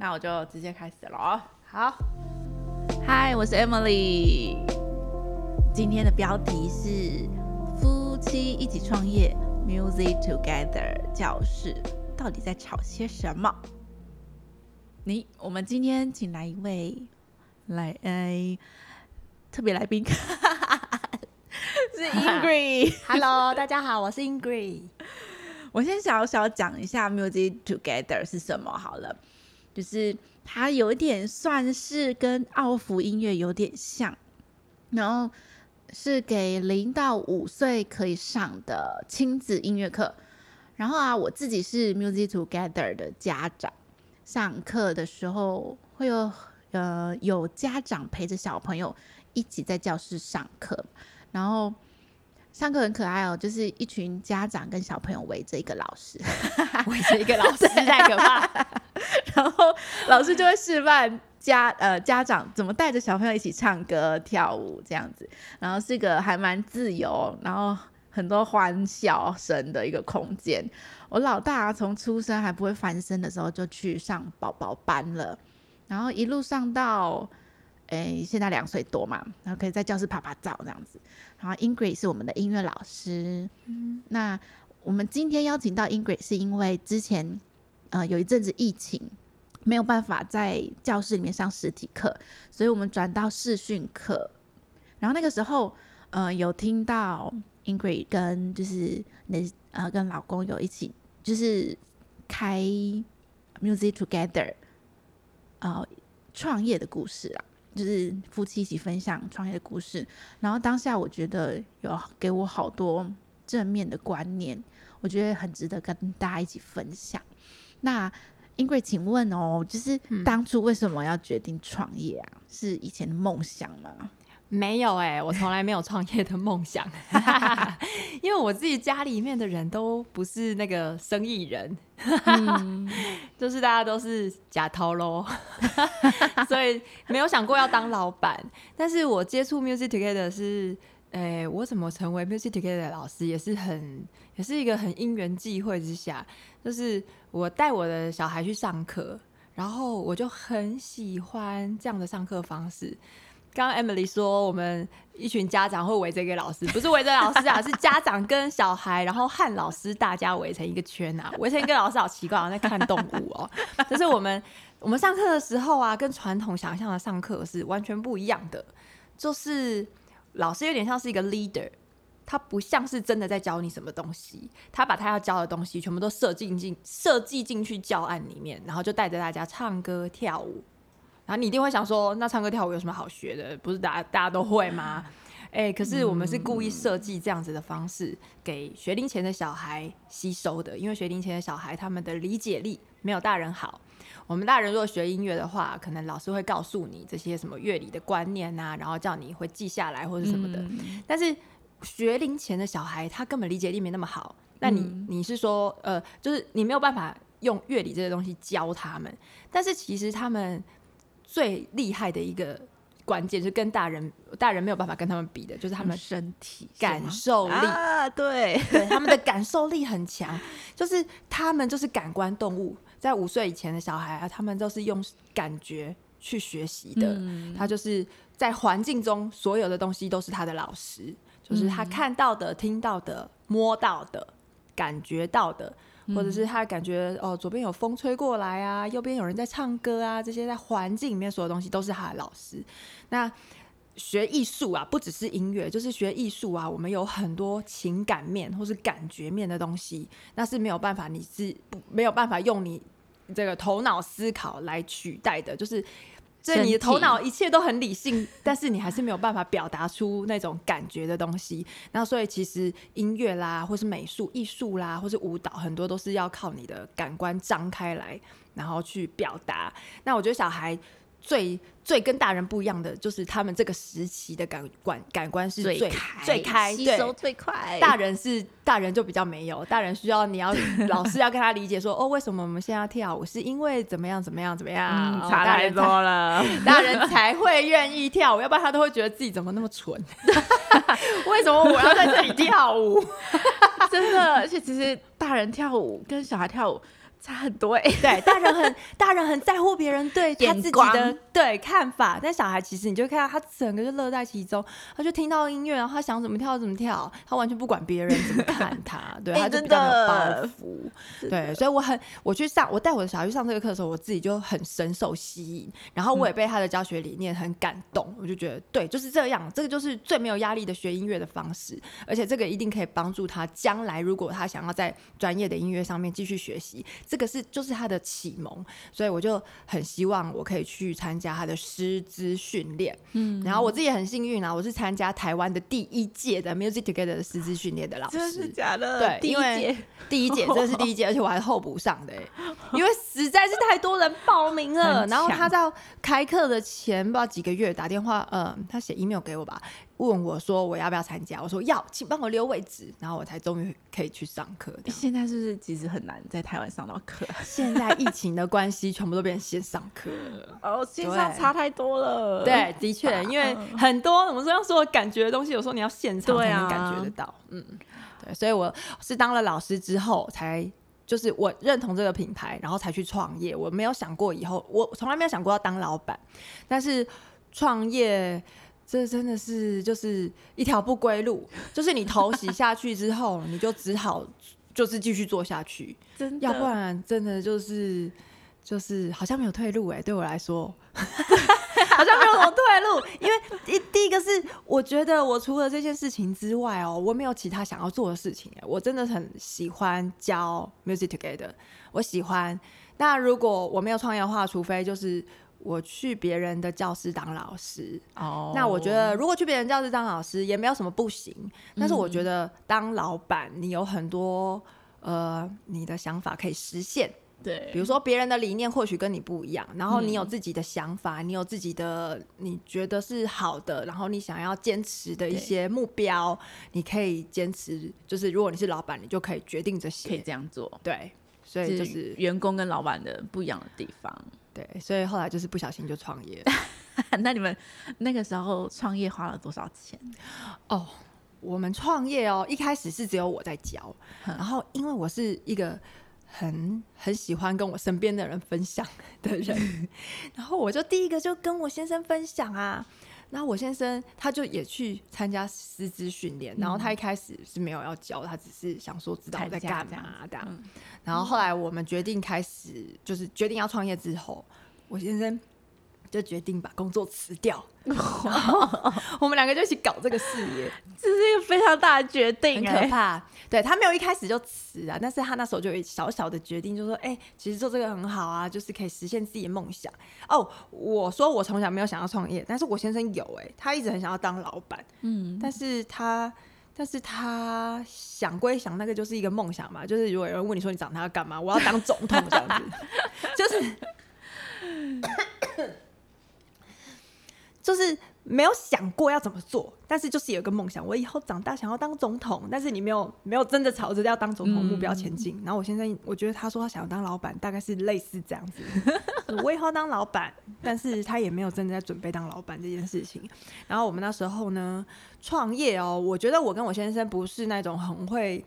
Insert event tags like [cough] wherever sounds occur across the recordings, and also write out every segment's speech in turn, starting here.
那我就直接开始了哦。好，嗨，我是 Emily。今天的标题是夫妻一起创业，Music Together 教室到底在吵些什么？你，我们今天请来一位来哎特别来宾，[laughs] 是 Ingrid。[laughs] Hello，大家好，我是 Ingrid。我先小小讲一下 Music Together 是什么好了，就是它有一点算是跟奥福音乐有点像，然后是给零到五岁可以上的亲子音乐课。然后啊，我自己是 Music Together 的家长，上课的时候会有呃有家长陪着小朋友一起在教室上课，然后。上课很可爱哦，就是一群家长跟小朋友围着一个老师，围着一个老师 [laughs] 太可怕。然后老师就会示范家呃家长怎么带着小朋友一起唱歌跳舞这样子，然后是一个还蛮自由，然后很多欢笑声的一个空间。我老大从出生还不会翻身的时候就去上宝宝班了，然后一路上到。诶，现在两岁多嘛，然后可以在教室拍拍照这样子。然后 Ingrid 是我们的音乐老师，嗯，那我们今天邀请到 Ingrid 是因为之前呃有一阵子疫情没有办法在教室里面上实体课，所以我们转到视讯课。然后那个时候呃有听到 Ingrid 跟就是那呃跟老公有一起就是开 Music Together 呃创业的故事啊。就是夫妻一起分享创业的故事，然后当下我觉得有给我好多正面的观念，我觉得很值得跟大家一起分享。那英贵，请问哦，就是当初为什么要决定创业啊？是以前的梦想吗？没有哎、我从来没有创业的梦想，[laughs] 因为我自己家里面的人都不是那个生意人，嗯 [laughs] 就是大家都是假头喽，[laughs] 所以没有想过要当老板。但是我接触 Music Together 是，诶、我怎么成为 Music Together 的老师，也是很，也是一个很因缘际会之下，就是我带我的小孩去上课，然后我就很喜欢这样的上课方式。刚刚 Emily 说，我们一群家长会围着一个老师，不是围着老师啊，是家长跟小孩，然后和老师大家围成一个圈啊，围成一个老师好奇怪，好像在看动物哦。就是我们我们上课的时候啊，跟传统想象的上课是完全不一样的，就是老师有点像是一个 leader。他不像是真的在教你什么东西，他把他要教的东西全部都设计进设计进去教案里面，然后就带着大家唱歌跳舞。然后你一定会想说，那唱歌跳舞有什么好学的？不是大家大家都会吗？[laughs] 哎、可是我们是故意设计这样子的方式给学龄前的小孩吸收的，因为学龄前的小孩他们的理解力没有大人好。我们大人如果学音乐的话，可能老师会告诉你这些什么乐理的观念啊，然后叫你会记下来或者什么的。嗯但是学龄前的小孩他根本理解力没那么好，那你、嗯你是说呃，就是你没有办法用乐理这些东西教他们，但是其实他们最厉害的一个关键，就是跟大人大人没有办法跟他们比的，就是他们身体感受力。啊，对，对，他们的感受力很强，就是他们就是感官动物。在五岁以前的小孩啊，他们都是用感觉去学习的。嗯他就是在环境中所有的东西都是他的老师，就是他看到的、听到的、摸到的、感觉到的，或者是他感觉哦，左边有风吹过来啊，右边有人在唱歌啊，这些在环境里面所有东西都是他的老师。那学艺术啊，不只是音乐，就是学艺术啊。我们有很多情感面或是感觉面的东西，那是没有办法，你是不没有办法用你这个头脑思考来取代的。就是，这你的头脑一切都很理性，[laughs] 但是你还是没有办法表达出那种感觉的东西。那所以其实音乐啦，或是美术、艺术啦，或是舞蹈，很多都是要靠你的感官张开来，然后去表达。那我觉得小孩。最最跟大人不一样的，就是他们这个时期的感官感官是最最开最开，对吸收最快，大人是大人就比较没有，大人需要你要 [laughs] 老师要跟他理解说，哦，为什么我们现在要跳舞，是因为怎么样怎么样怎么样，嗯，哦差太多了。[laughs] 大人才会愿意跳舞，要不然他都会觉得自己怎么那么蠢，[laughs] 为什么我要在这里跳舞？真的，而且其实大人跳舞跟小孩跳舞差很多哎、[laughs] 对，大人很大人很在乎别人对他自己的对看法，但小孩其实你就看到他整个就乐在其中，他就听到音乐，然后他想怎么跳怎么跳，他完全不管别人怎么看他，[laughs] 对，哎他就比真较没有包的袱。对，所以我很我去上我带我的小孩去上这个课的时候，我自己就很深受吸引，然后我也被他的教学理念很感动，我就觉得对，就是这样，这个就是最没有压力的学音乐的方式，而且这个一定可以帮助他将来如果他想要在专业的音乐上面继续学习，这个是就是他的启蒙，所以我就很希望我可以去参加他的师资训练。嗯，然后我自己也很幸运啊，我是参加台湾的第一届的 Music Together 的师资训练的老师真的是。假的？对第一届第一届，这是第一届，[laughs] 而且我还候补上的、欸，因为实在是太多人报名了。然后他在开课的前不知道几个月打电话，呃，他写 email 给我吧，问我说我要不要参加，我说要，请帮我留位置，然后我才终于可以去上课。现在是不是其实很难在台湾上到课？现在疫情的关系，全部都变成线上课了。[laughs] 哦，线上差太多了。对，的确，[laughs] 因为很多我们这样说感觉的东西，有时候你要现场才能感觉得到。嗯，对，所以我是当了老师之后才。就是我认同这个品牌，然后才去创业。我没有想过以后，我从来没有想过要当老板。但是创业，这真的是就是一条不归路。就是你投洗下去之后，[laughs] 你就只好就是继续做下去。真的，要不然真的就是就是好像没有退路哎、对我来说。[laughs] 好像没有什么退路，因为第第一个是，我觉得我除了这件事情之外哦，我没有其他想要做的事情哎，我真的很喜欢教 music together，我喜欢。那如果我没有创业的话，除非就是我去别人的教室当老师，哦，那我觉得，如果去别人教室当老师也没有什么不行，但是我嗯觉得当老板，你有很多呃你的想法可以实现。对，比如说别人的理念或许跟你不一样，然后你有嗯自己的想法，你有自己的你觉得是好的，然后你想要坚持的一些目标，你可以坚持。就是如果你是老板，你就可以决定这些可以。这样做。对，所以就是员工跟老板的不一样的地方。对，所以后来就是不小心就创业。[laughs] 那你们那个时候创业花了多少钱？哦，我们创业哦，一开始是只有我在教，哼然后因为我是一个很很喜欢跟我身边的人分享的人，[laughs] 然后我就第一个就跟我先生分享啊。然后我先生他就也去参加师资训练，然后他一开始是没有要教，他只是想说知道我在干嘛这样。嗯然后后来我们决定开始，就是决定要创业之后，我先生就决定把工作辞掉，[laughs] 我们两个就一起搞这个事业。这是一个非常大的决定、很哎可怕。对他没有一开始就辞啊，但是他那时候就有小小的决定，就说：“哎、其实做这个很好啊，就是可以实现自己的梦想。”哦，我说我从小没有想要创业，但是我先生有哎、他一直很想要当老板，嗯，但是他。但是他想归想，那个就是一个梦想嘛。就是如果有人问你说你长大要干嘛，我要当总统这样子，[laughs] 就是就是没有想过要怎么做，但是就是有一个梦想，我以后长大想要当总统，但是你没有没有真的朝着要当总统目标前进。然后我现在我觉得他说他想要当老板，大概是类似这样子。[laughs] 我以后当老板，但是他也没有真的在准备当老板这件事情。然后我们那时候呢，创业哦，我觉得我跟我先生不是那种很会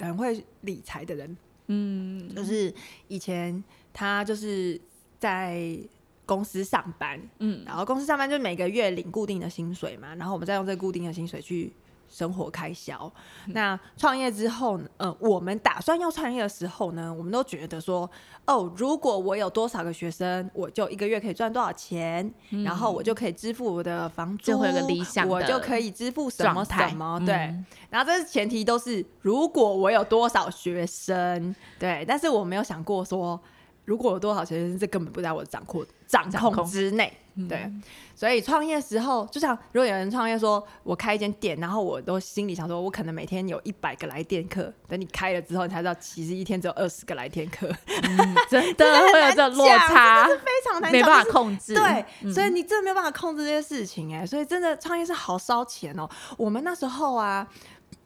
很会理财的人，嗯，就是以前他就是在公司上班，嗯。然后公司上班就每个月领固定的薪水嘛，然后我们再用这个固定的薪水去生活开销。那创业之后呢，呃，我们打算要创业的时候呢，我们都觉得说，哦，如果我有多少个学生，我就一个月可以赚多少钱，然后我就可以支付我的房租，就会有个理想我就可以支付什么什么，对。嗯。然后这是前提都是如果我有多少学生，对，但是我没有想过说如果有多少学生，这根本不在我的掌控掌控之内，对。所以创业时候，就像如果有人创业说，我开一间店，然后我都心里想说，我可能每天有一百个来电客，等你开了之后，你才知道其实一天只有二十个来电客，[laughs] 真的会有这种落差，非常难，没办法控制。对，嗯所以你真的没有办法控制这些事情哎、所以真的创业是好烧钱哦。我们那时候啊，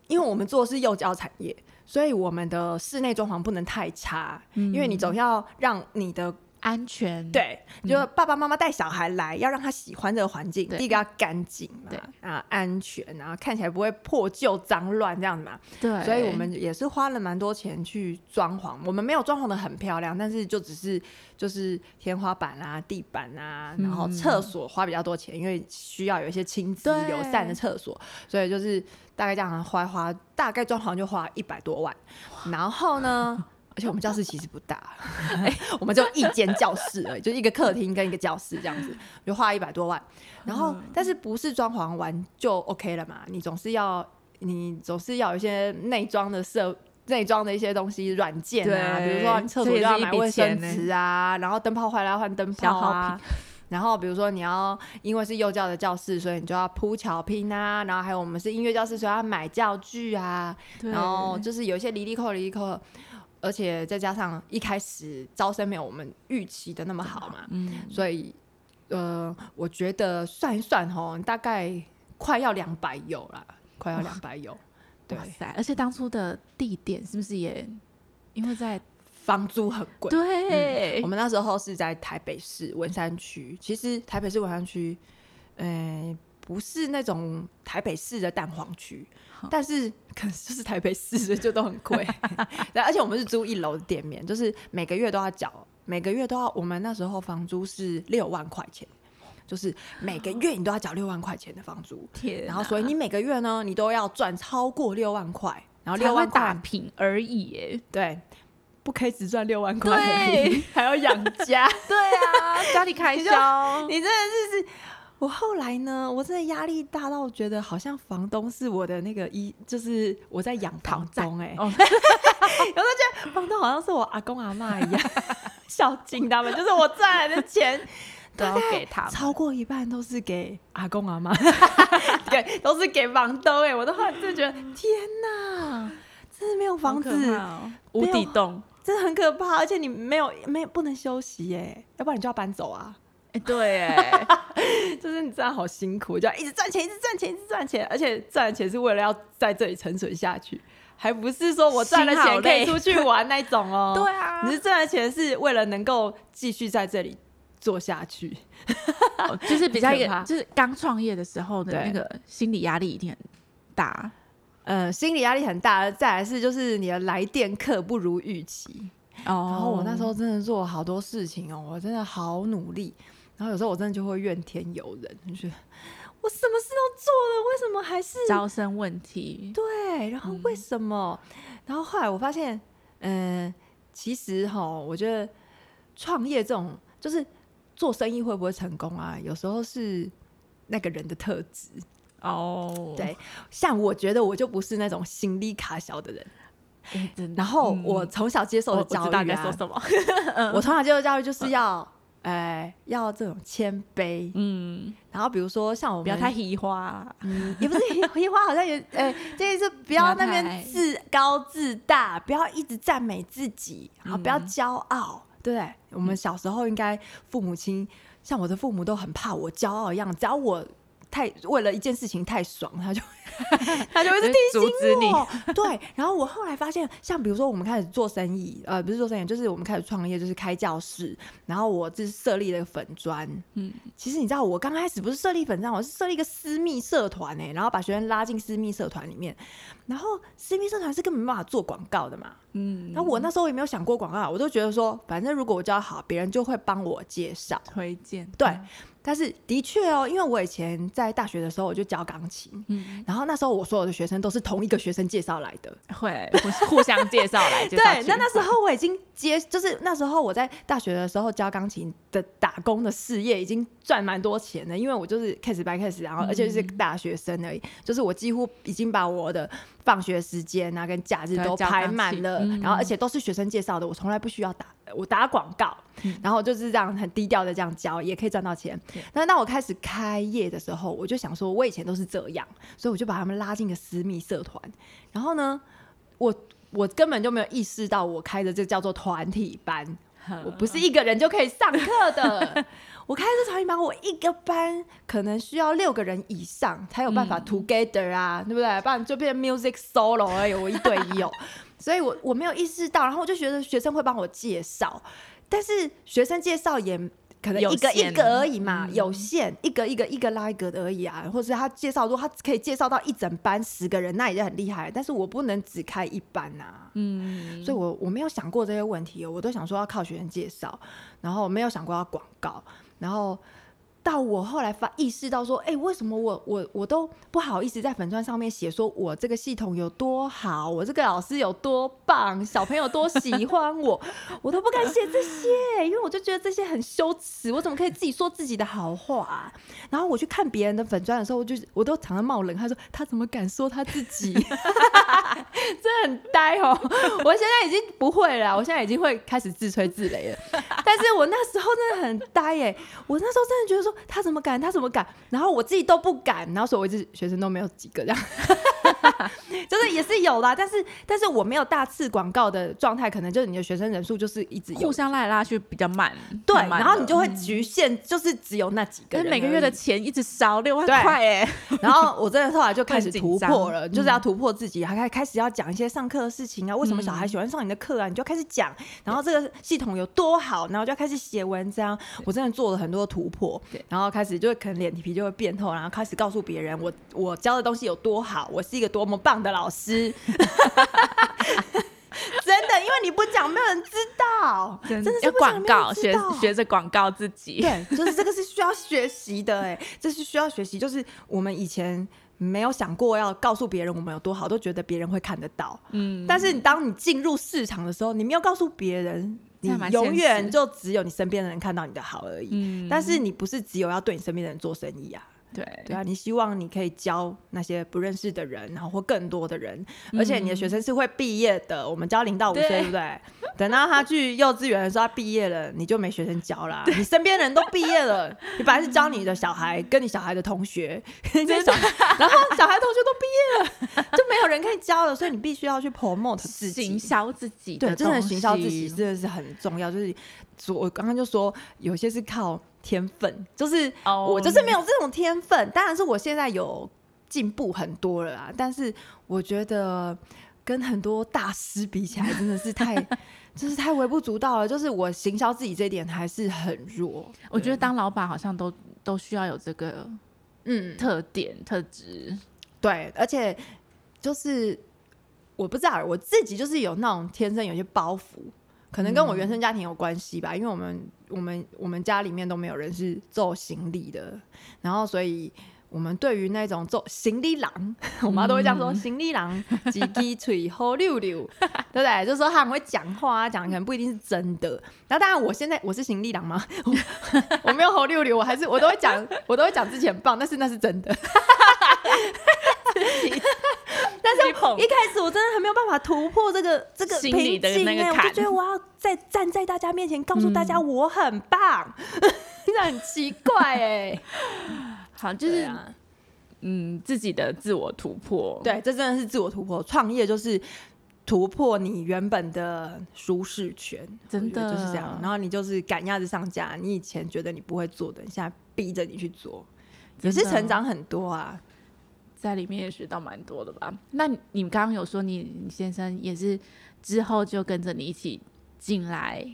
因为我们做的是幼教产业，所以我们的室内装潢不能太差，因为你总要让你的安全，，对，就爸爸妈妈带小孩来，要让他喜欢这个环境。第一个要干净嘛，对啊，安全，然后看起来不会破旧脏乱这样子嘛。对，所以我们也是花了蛮多钱去装潢。我们没有装潢的很漂亮，但是就只是就是天花板啊、地板啊，然后厕所花比较多钱，因为需要有一些亲子对友善的厕所，所以就是大概这样花花，大概装潢就花一百多万。然后呢？[laughs] 而且我们教室其实不大，[laughs] 我们就一间教室而已，就一个客厅跟一个教室这样子，就花一百多万。然后，但是不是装潢完就 OK 了嘛？你总是要，你总是要有一些内装的设。内装的一些东西，软件啊，比如说你厕所就要买卫生纸啊，然后灯泡坏了要换灯泡啊。然后比如说你要因为是幼教的教室，所以你就要铺巧拼啊，然后还有我们是音乐教室，所以要买教具啊，然后就是有一些离离扣离离扣，而且再加上一开始招生没有我们预期的那么好嘛，嗯，所以呃，我觉得算一算哦，大概快要两百有啦，快要两百有。对哇，塞！而且当初的地点是不是也因为在房租很贵。对我们那时候是在台北市文山区，其实台北市文山区，呃，不是那种台北市的蛋黄区，但是可能就是台北市，所以就都很贵。[laughs] 对，而且我们是租一楼的店面，就是每个月都要缴，每个月都要。我们那时候房租是六万块钱，就是每个月你都要缴六万块钱的房租。然后，所以你每个月呢，你都要赚超过六万块，然后六万块打平而已耶。对，不可以只赚六万块 [laughs] 还要养家。[laughs] 对啊，家里开销，你真的是是，我后来呢，我真的压力大到觉得好像房东是我的那个一，就是我在养房东哎、[laughs] 有时候觉得房东好像是我阿公阿妈一样，孝敬他们，就是我赚来的钱。都要给他们。超过一半都是给阿公阿妈，对，都是给房东哎、我的话就觉得天哪，真的没有房子，无底洞。真的很可怕，而且你没有没有不能休息耶，要不然你就要搬走啊。哎，对，哎，[laughs] 就是你这样好辛苦，就要一直赚钱，一直赚钱，一直赚钱，而且赚的钱是为了要在这里沉存下去，还不是说我赚了钱可以出去玩那种哦。对啊你是赚了钱是为了能够继续在这里做下去。哦就是比较就是刚创业的时候的那个心理压力一定很大。呃，心理压力很大，再来是就是你的来电客不如预期。哦然后我那时候真的做了好多事情哦，我真的好努力。然后有时候我真的就会怨天尤人，就觉得我什么事都做了，为什么还是招生问题，对，然后为什么？然后后来我发现，嗯、其实哈，我觉得创业这种就是做生意会不会成功啊？有时候是那个人的特质。哦，对，像我觉得我就不是那种心力卡小的人。然后嗯我从小接受的教育、我我知道啊，你在说什么。[laughs] 我从小接受教育就是要，呃，要这种谦卑。嗯，然后比如说像我们不要太移花，嗯，也不是樱花，好像也，呃，就是不要那边自高自大，不要一直赞美自己，然后不要嗯骄傲，对不对？我们小时候应该父母亲，像我的父母都很怕我骄傲一样，只要我太为了一件事情太爽，他就 [laughs] 他就会 [laughs] 是提阻醒我。[laughs] 对，然后我后来发现，像比如说我们开始做生意，呃，不是做生意，就是我们开始创业，就是开教室，然后我就是设立了一个粉砖，嗯，其实你知道，我刚开始不是设立粉砖，我是设立一个私密社团哎，然后把学生拉进私密社团里面，然后私密社团是根本没办法做广告的嘛。嗯，然后我那时候也没有想过广告，我都觉得说，反正如果我教好，别人就会帮我介绍。推荐，对，但是的确哦，因为我以前在大学的时候我就教钢琴，嗯，然后那时候我所有的学生都是同一个学生介绍来的。会互互相介绍来 [laughs] 介绍对，那那时候我已经接，就是那时候我在大学的时候教钢琴的打工的事业已经赚蛮多钱的，因为我就是 case by case，然后而且是大学生而已，就是我几乎已经把我的放学时间啊跟假日都排满了，嗯然后而且都是学生介绍的，我从来不需要打，我打广告，然后就是这样很低调的这样教，也可以赚到钱对。但当我开始开业的时候，我就想说，我以前都是这样，所以我就把他们拉进个私密社团，然后呢，我我根本就没有意识到我开的这叫做团体班，我不是一个人就可以上课的。[laughs] 我开这团体班，我一个班可能需要六个人以上才有办法 together 啊，对不对？不然就变成 music solo 而已，我一对一哦。[laughs] 所以我我没有意识到，然后我就觉得学生会帮我介绍。但是学生介绍也可能有一个一限个而已嘛，嗯有限，一个一个一个拉一个的而已啊。或者是他介绍，如果他可以介绍到一整班十个人，那已经很厉害。但是我不能只开一班呐、嗯，所以我我没有想过这些问题，我都想说要靠学生介绍，然后没有想过要广告，然后到我后来发意识到说，哎、为什么我我我都不好意思在粉砖上面写说我这个系统有多好，我这个老师有多棒，小朋友多喜欢我，我都不敢写这些，因为我就觉得这些很羞耻，我怎么可以自己说自己的好话、然后我去看别人的粉砖的时候，我就我都常常冒冷汗，说他怎么敢说他自己？[laughs] 真的很呆哦！我现在已经不会了，我现在已经会开始自吹自擂了。但是我那时候真的很呆耶，我那时候真的觉得说他怎么敢，他怎么敢，然后我自己都不敢，然后所以我一直学生都没有几个这样，[laughs] 就是也是有啦，但是但是我没有大次广告的状态，可能就是你的学生人数就是一直有。互相拉来拉去比较慢，对，然后你就会局限，就是只有那几个人每个月的钱一直少六万块哎，然后我真的后来就开始 [laughs] 突破了，就是要突破自己，还开开始要讲一些上课的事情啊，为什么小孩喜欢上你的课啊，你就开始讲，然后这个系统有多好，然后就要开始写文章。我真的做了很多突破。对，然后开始就可能脸皮就会变厚，然后开始告诉别人我我教的东西有多好，我是一个多么棒的老师。[laughs] 真的，因为你不讲，没有人知道，真的是要广告，学学着广告自己，对，就是这个是需要学习的，哎，[laughs] 这是需要学习。就是我们以前没有想过要告诉别人我们有多好，都觉得别人会看得到。嗯，但是你当你进入市场的时候，你没有告诉别人，你永远就只有你身边的人看到你的好而已。嗯但是你不是只有要对你身边的人做生意啊。对对啊，你希望你可以教那些不认识的人，然后或更多的人，而且你的学生是会毕业的。我们教零到五岁，对对不对？等到他去幼稚园的时候，他毕业了，你就没学生教啦。你身边的人都毕业了，你本来是教你的小孩跟你小孩的同学，跟小孩，然后小孩同学都毕业了，就没有人可以教了，所以你必须要去 promote 自己，行销自己对，的真的东行销自己真的是很重要。就是说我刚刚就说，有些是靠天分，就是哦我就是没有这种天分。当然是我现在有进步很多了啦，但是我觉得跟很多大师比起来，真的是太。[laughs] 就是太微不足道了，就是我行销自己这一点还是很弱。我觉得当老板好像都都需要有这个嗯，特点特质，对，而且就是我不知道我自己就是有那种天生有些包袱，可能跟我原生家庭有关系吧，因为我们我们我们家里面都没有人是做行李的，然后所以。我们对于那种做行李郎，我妈都会这样说：行李郎几鸡嘴好溜溜，对不对？就是说他很会讲话啊，讲可能不一定是真的。然后当然，我现在我是行李郎吗？我 [laughs] 我没有好溜溜，我还是我都会讲，我都会讲之前很棒，但是那是真的。[laughs] 但是一开始我真的还没有办法突破这个这个心里的瓶颈欸我就那个坎觉得我要在站在大家面前告诉大家我很棒，[laughs] 真的很奇怪哎、[laughs] 好，就是、嗯自己的自我突破，对，这真的是自我突破。创业就是突破你原本的舒适圈，真的。就是这样。然后你就是赶鸭子上架，你以前觉得你不会做的，你现在逼着你去做，也是成长很多啊。在里面也学到蛮多的吧？那你你刚刚有说你你先生也是之后就跟着你一起进来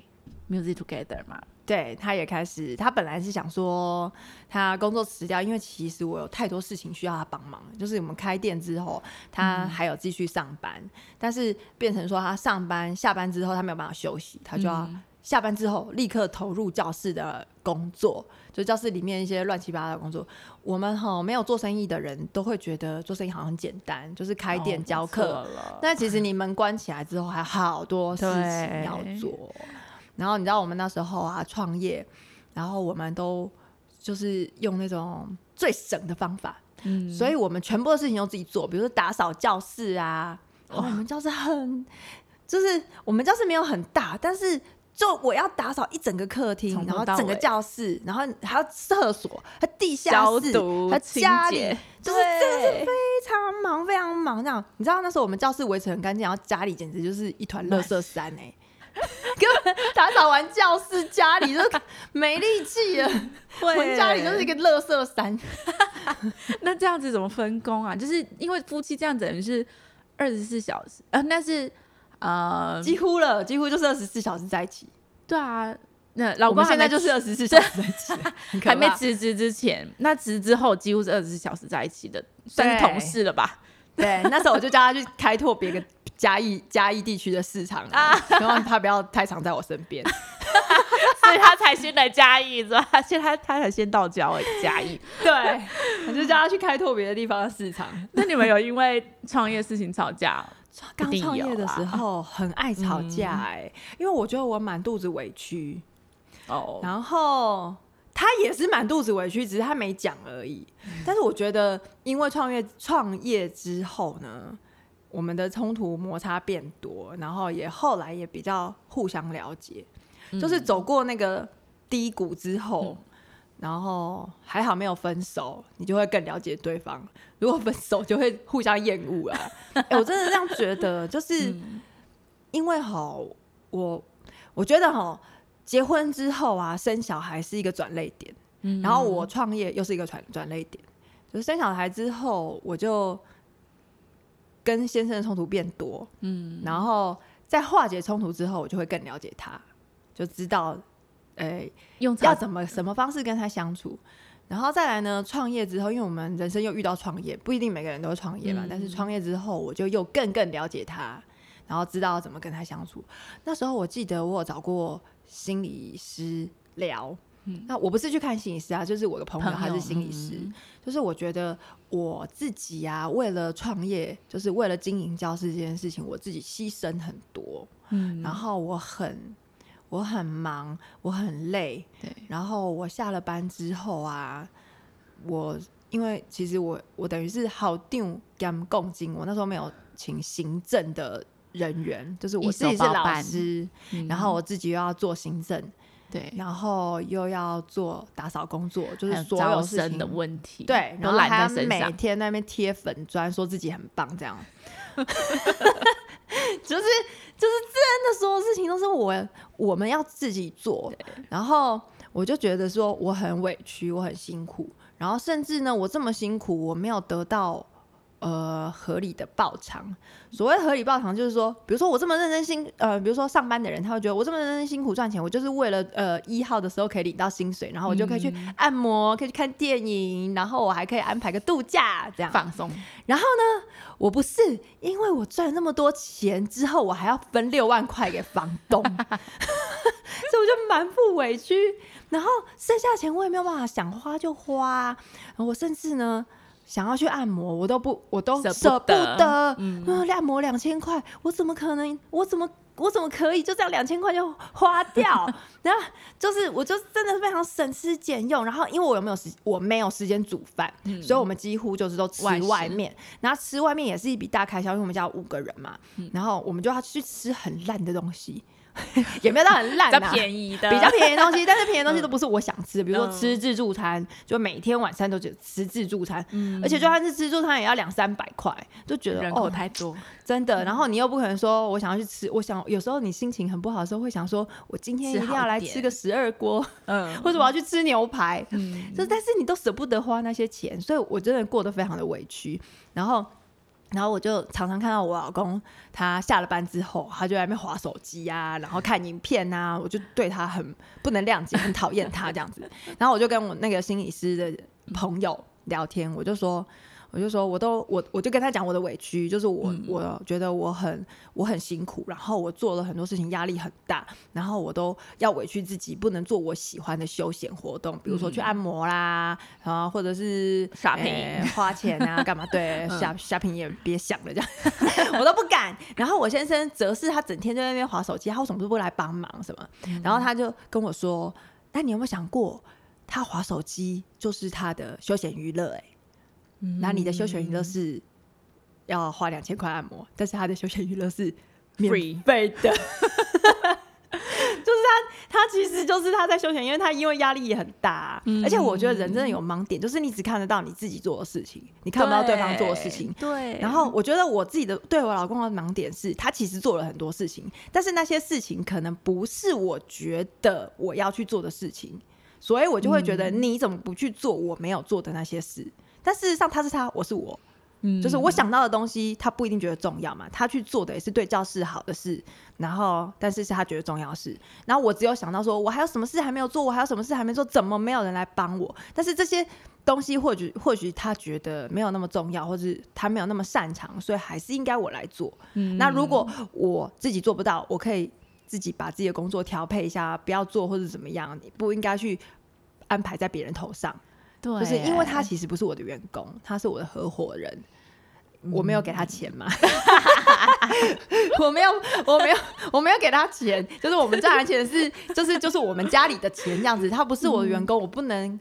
Music Together 嘛？对，他也开始，他本来是想说他工作辞掉，因为其实我有太多事情需要他帮忙。就是我们开店之后，他还有继续上班，但是变成说他上班下班之后他没有办法休息，他就要嗯下班之后立刻投入教室的工作，就教室里面一些乱七八糟的工作。我们哈没有做生意的人都会觉得做生意好像很简单，就是开店哦教课，了，但其实你门关起来之后，还有好多事情要做。然后你知道我们那时候啊创业，然后我们都就是用那种最省的方法，嗯所以我们全部的事情都自己做，比如说打扫教室啊。我们教室很，就是我们教室没有很大，但是就我要打扫一整个客厅然后整个教室，然后还有厕所，还地下消室，毒还清家里，就是真的是非常忙，非常忙。这样，你知道那时候我们教室维持很干净，然后家里简直就是一团垃圾山 [laughs] 哎、根本打扫完教室，家里就 [laughs] 没力气了。我们家里就是一个垃圾山。[laughs] 那这样子怎么分工啊？就是因为夫妻这样等于是二十四小时，呃，那是呃，几乎了，几乎就是二十四小时在一起。对啊，那老公现在就是二十四小时在一起，[laughs] 还没辞职之前，那辞职后几乎是二十四小时在一起的，算是同事了吧？对，那时候我就叫他去开拓别个嘉义 [laughs] 嘉义地区的市场啊，希望他不要太常在我身边。[laughs] 所以他才先来嘉义，是吧？现在他他才先到嘉义嘉义。对，我就叫他去开拓别的地方的市场。那你们有因为创业事情吵架？刚创业的时候很爱吵架哎、因为我觉得我满肚子委屈，哦，然后他也是满肚子委屈，只是他没讲而已。但是我觉得，因为创业创业之后呢，我们的冲突摩擦变多，然后也后来也比较互相了解，就是走过那个低谷之后。然后还好没有分手，你就会更了解对方。如果分手，就会互相厌恶啊！[laughs] 哎、我真的这样觉得，[laughs] 就是、因为哈，我我觉得哈，结婚之后啊，生小孩是一个转类点，嗯然后我创业又是一个转转类点。就是生小孩之后，我就跟先生的冲突变多，嗯，然后在化解冲突之后，我就会更了解他，就知道，呃，用吵要怎么什么方式跟他相处。然后再来呢，创业之后，因为我们人生又遇到创业，不一定每个人都会创业嘛，嗯但是创业之后，我就又更更了解他，然后知道怎么跟他相处。那时候我记得我有找过心理师聊，那我不是去看心理师啊，就是我的朋友嗯朋友他是心理师，嗯就是我觉得我自己啊，为了创业，就是为了经营教室这件事情，我自己牺牲很多，嗯。然后我很我很忙，我很累，对，然后我下了班之后啊，我因为其实我我等于是好定跟共进，我那时候没有请行政的人员，就是我自己是老师，嗯。然后我自己又要做行政，对，然后又要做打扫工作，就是所有事情。的问题，对，然后还要在身上。每天在那边贴粉砖，说自己很棒，这样，[laughs] 就是就是真的，所有事情都是我我们要自己做，然后我就觉得说我很委屈，我很辛苦，然后甚至呢，我这么辛苦，我没有得到。呃，合理的报偿。所谓合理报偿，就是说，比如说我这么认真辛，呃，比如说上班的人，他会觉得我这么认真辛苦赚钱，我就是为了呃一号的时候可以领到薪水，然后我就可以去按摩，可以去看电影，然后我还可以安排个度假这样。放松，然后呢，我不是因为我赚了那么多钱之后，我还要分六万块给房东，[laughs] 所以我就满腹委屈。然后剩下钱我也没有办法想花就花，我甚至呢。想要去按摩，我都不，我都舍不得得。嗯嗯，按摩两千块，我怎么可能？我怎么我怎么可以就这样两千块就花掉？[laughs] 然后就是，我就真的非常省吃俭用。然后因为我有没有时，我没有时间煮饭，所以我们几乎就是都吃外面。然后吃外面也是一笔大开销，因为我们家有五个人嘛。然后我们就要去吃很烂的东西，[laughs] 也没有到很烂、比啊，较便宜的，比较便宜的东西，但是便宜的东西都不是我想吃的，比如说嗯吃自助餐，就每天晚餐都只吃自助餐，嗯。而且就算是自助餐也要两三百块，就觉得人口哦太多，真的，然后你又不可能说我想要去吃，我想有时候你心情很不好的时候会想说，我今天一定要来吃个十二锅，嗯。[laughs] 或者我要去吃牛排，嗯，就但是你都舍不得花那些钱，所以我真的过得非常的委屈。然后，然后我就常常看到我老公，他下了班之后，他就在那边划手机啊，然后看影片啊，我就对他很不能谅解，很讨厌他这样子。然后我就跟我那个心理师的朋友聊天，我就说。我就说，我都我我就跟他讲我的委屈，就是我、我觉得我很我很辛苦，然后我做了很多事情，压力很大，然后我都要委屈自己，不能做我喜欢的休闲活动，比如说去按摩啦，啊，或者是 Shopping 呃花钱啊，干嘛？对，下 shopping 也别想了，这样 [laughs] 我都不敢。然后我先生则是他整天在那边划手机，他为什么都不来帮忙什么？然后他就跟我说：“那你有没有想过，他划手机就是他的休闲娱乐？哎，那你的休闲娱乐是要花两千块按摩，但是他的休闲娱乐是免费的。[laughs] ”就是他，他其实就是他在休闲，因为他因为压力也很大，而且我觉得人真的有盲点，就是你只看得到你自己做的事情，你看不到对方做的事情。对，然后我觉得我自己的对我老公的盲点是他其实做了很多事情，但是那些事情可能不是我觉得我要去做的事情，所以我就会觉得你怎么不去做我没有做的那些事？但事实上他是他，我是我，嗯就是我想到的东西，他不一定觉得重要嘛，他去做的也是对教室好的事，然后但是是他觉得重要的事，然后我只有想到说我还有什么事还没有做，我还有什么事还没做，怎么没有人来帮我？但是这些东西或许或许他觉得没有那么重要，或是他没有那么擅长，所以还是应该我来做。嗯那如果我自己做不到，我可以自己把自己的工作调配一下，不要做或者怎么样，你不应该去安排在别人头上。对，就是因为他其实不是我的员工，他是我的合伙人，我没有给他钱嘛，[laughs] 我没有，我没有，我没有给他钱，就是我们赚的钱是，就是就是我们家里的钱这样子，他不是我的员工，我不能。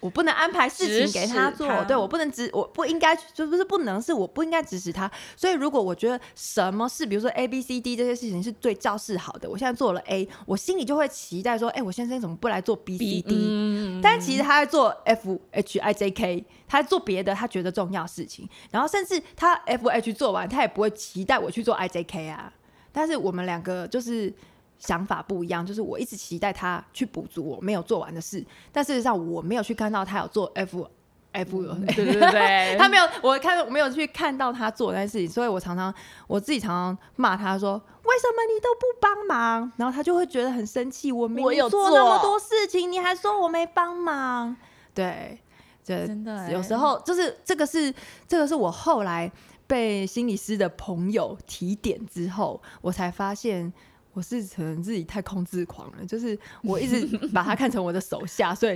我不能安排事情给他做，他对我不能指，我不应该，就不是不能，是我不应该指使他。所以，如果我觉得什么事，比如说 A、B、C、D 这些事情是对教室好的，我现在做了 A，我心里就会期待说，哎、我先生怎么不来做 B、C、D？嗯但其实他在做 F H I J K，他在做别的他觉得重要事情，然后甚至他 F H 做完，他也不会期待我去做 I J K 啊。但是我们两个就是想法不一样，就是我一直期待他去补足我没有做完的事，但事实上我没有去看到他有做 F F，[laughs] 对对对，[laughs] 他没有，我看我没有去看到他做那件事情，所以我常常我自己常常骂他说：“为什么你都不帮忙？”然后他就会觉得很生气。我明我有明做那么多事情，你还说我没帮忙？对，这真的欸有时候就是这个是这个是我后来被心理师的朋友提点之后，我才发现。我是可能自己太控制狂了，就是我一直 [laughs] 把他看成我的手下，所以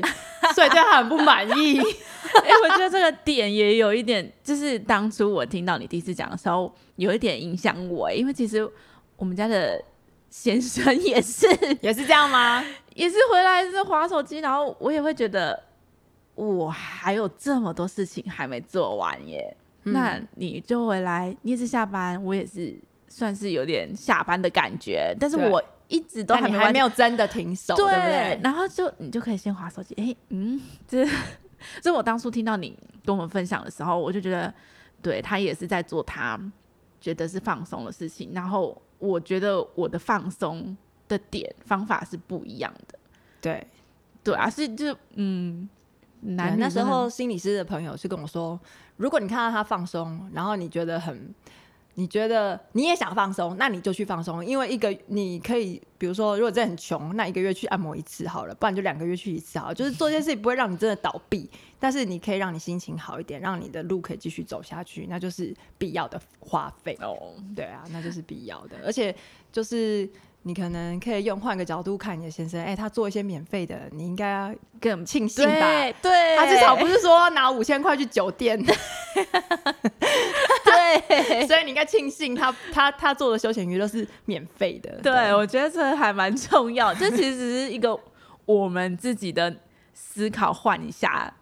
所以对他很不满意。哎、我觉得这个点也有一点，就是当初我听到你第一次讲的时候，有一点影响我、欸因为其实我们家的先生也是，也是这样吗？也是回来是划手机，然后我也会觉得我还有这么多事情还没做完耶。嗯那你就回来，你也是下班，我也是算是有点下班的感觉，但是我一直都还还没有真的停手，对？然后就你就可以先划手机。哎、嗯，这这我当初听到你跟我们分享的时候，我就觉得，对他也是在做他觉得是放松的事情。然后我觉得我的放松的点方法是不一样的。对，对啊，是就嗯，男那时候心理师的朋友是跟我说，如果你看到他放松，然后你觉得很，你觉得你也想放松，那你就去放松，因为一个你可以，比如说如果真的很穷，那一个月去按摩一次好了，不然就两个月去一次好了，就是做这件事情不会让你真的倒闭，但是你可以让你心情好一点，让你的路可以继续走下去，那就是必要的花费。哦，对啊，那就是必要的，而且就是你可能可以用换个角度看你的先生，哎、他做一些免费的，你应该要更庆幸吧。对对，他至少不是说拿五千块去酒店，[laughs] 对。所以你应该庆幸他他他做的休闲娱乐是免费的。对，我觉得这还蛮重要。这其实是一个我们自己的思考换一下，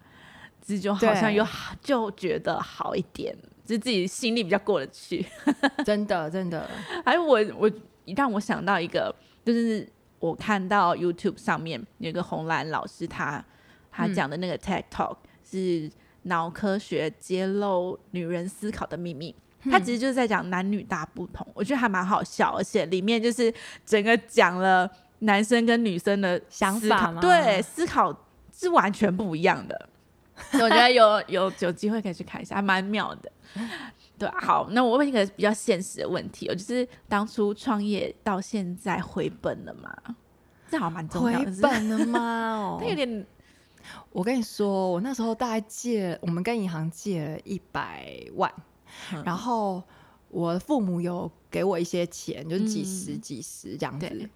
这就好像对有就觉得好一点，就自己心里比较过得去。[laughs] 真的真的，还有我我让我想到一个，就是我看到 YouTube 上面有一个红蓝老师他他嗯讲的那个 TED Talk 是脑科学揭露女人思考的秘密。他其实就是在讲男女大不同，我觉得还蛮好笑，而且里面就是整个讲了男生跟女生的想法吗对，思考是完全不一样的。所 [laughs] 以我觉得有有有机会可以去看一下，还蛮妙的。对，好，那我问一个比较现实的问题我，就是当初创业到现在回本了吗？这好像蛮重要的，是本了吗？哦 [laughs] 它有点我跟你说，我那时候大概借，我们跟银行借了一百万，嗯然后我的父母有给我一些钱，就是几嗯。十、几十这样子对。